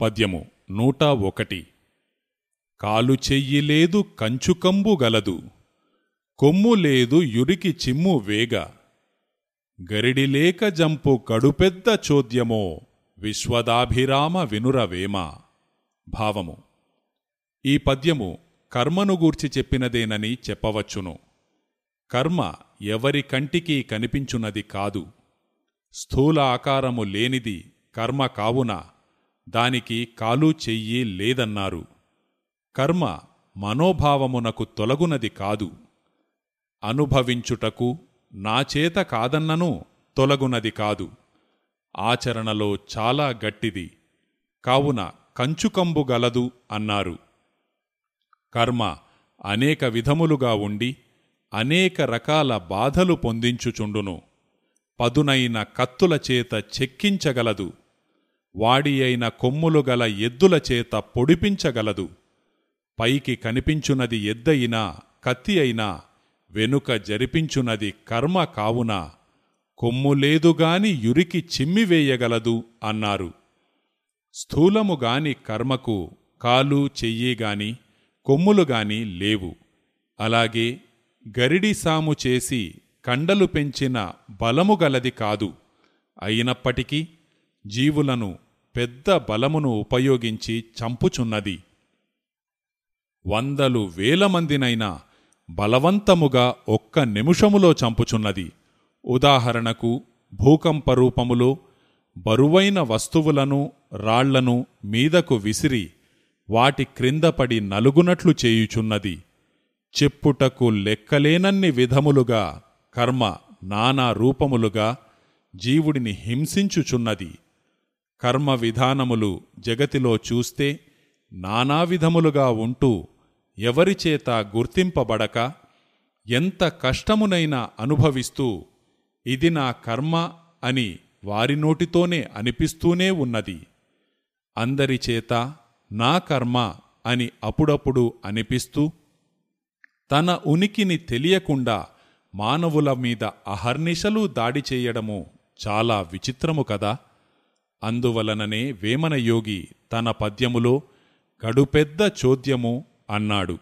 పద్యము నూట ఒకటి. కాలు చెయ్యి లేదు కంచుకంబు గలదు. కొమ్ము లేదు యురికి చిమ్ము వేగ. గరిడిలేక జంపు కడుపెద్ద చోద్యమో విశ్వదాభిరామ వినురవేమ భావము. ఈ పద్యము కర్మను గూర్చి చెప్పినదేనని చెప్పవచ్చును. కర్మ ఎవరి కంటికి కనిపించున్నది కాదు. స్థూల ఆకారము లేనిది కర్మ కావున? దానికి కాలు చెయ్యి లేదన్నారు. కర్మ మనోభావమునకు తొలగునది కాదు. అనుభవించుటకు నాచేత కాదన్నను తొలగునది కాదు. ఆచరణలో చాలా గట్టిది. కావున కంచుకంబు గలదు అన్నారు. కర్మ అనేక విధములుగా ఉండి అనేక రకాల బాధలు పొందించుచుండును. పదునైన కత్తుల చేత చెక్కించగలదు. వాడి అయిన కొమ్ములు గల ఎద్దుల చేత పొడిపించగలదు. పైకి కనిపించునది ఎద్దయినా కత్తి అయినా వెనుక జరిపించునది కర్మ కావున కొమ్ములేదుగాని యురికి చిమ్మివేయగలదు అన్నారు. స్థూలముగాని కర్మకు కాలు చెయ్యిగాని కొమ్ములుగాని లేవు. అలాగే గరిడిసాము చేసి కండలు పెంచిన బలము గలది కాదు. అయినప్పటికీ జీవులను పెద్ద బలమును ఉపయోగించి చంపుచున్నది. వందలు వేల మందినైనా బలవంతముగా ఒక్క నిమిషములో చంపుచున్నది. ఉదాహరణకు భూకంప రూపములో బరువైన వస్తువులను రాళ్ళను మీదకు విసిరి వాటి క్రిందపడి నలుగునట్లు చేయుచున్నది. చెప్పుటకు లెక్కలేనన్ని విధములుగా కర్మ నానా రూపములుగా జీవుడిని హింసించుచున్నది. కర్మ విధానములు జగతిలో చూస్తే నానావిధములుగా ఉంటూ ఎవరిచేత గుర్తింపబడక ఎంత కష్టమునైనా అనుభవిస్తూ ఇది నా కర్మ అని వారి నోటితోనే అనిపిస్తూనే ఉన్నది. అందరిచేత నా కర్మ అని అప్పుడప్పుడు అనిపిస్తూ తన ఉనికిని తెలియకుండా మానవుల మీద అహర్నిశలు దాడి చేయడము చాలా విచిత్రము కదా? అందువలననే వేమనయోగి తన పద్యములో కడుపెద్ద చోద్యము అన్నాడు.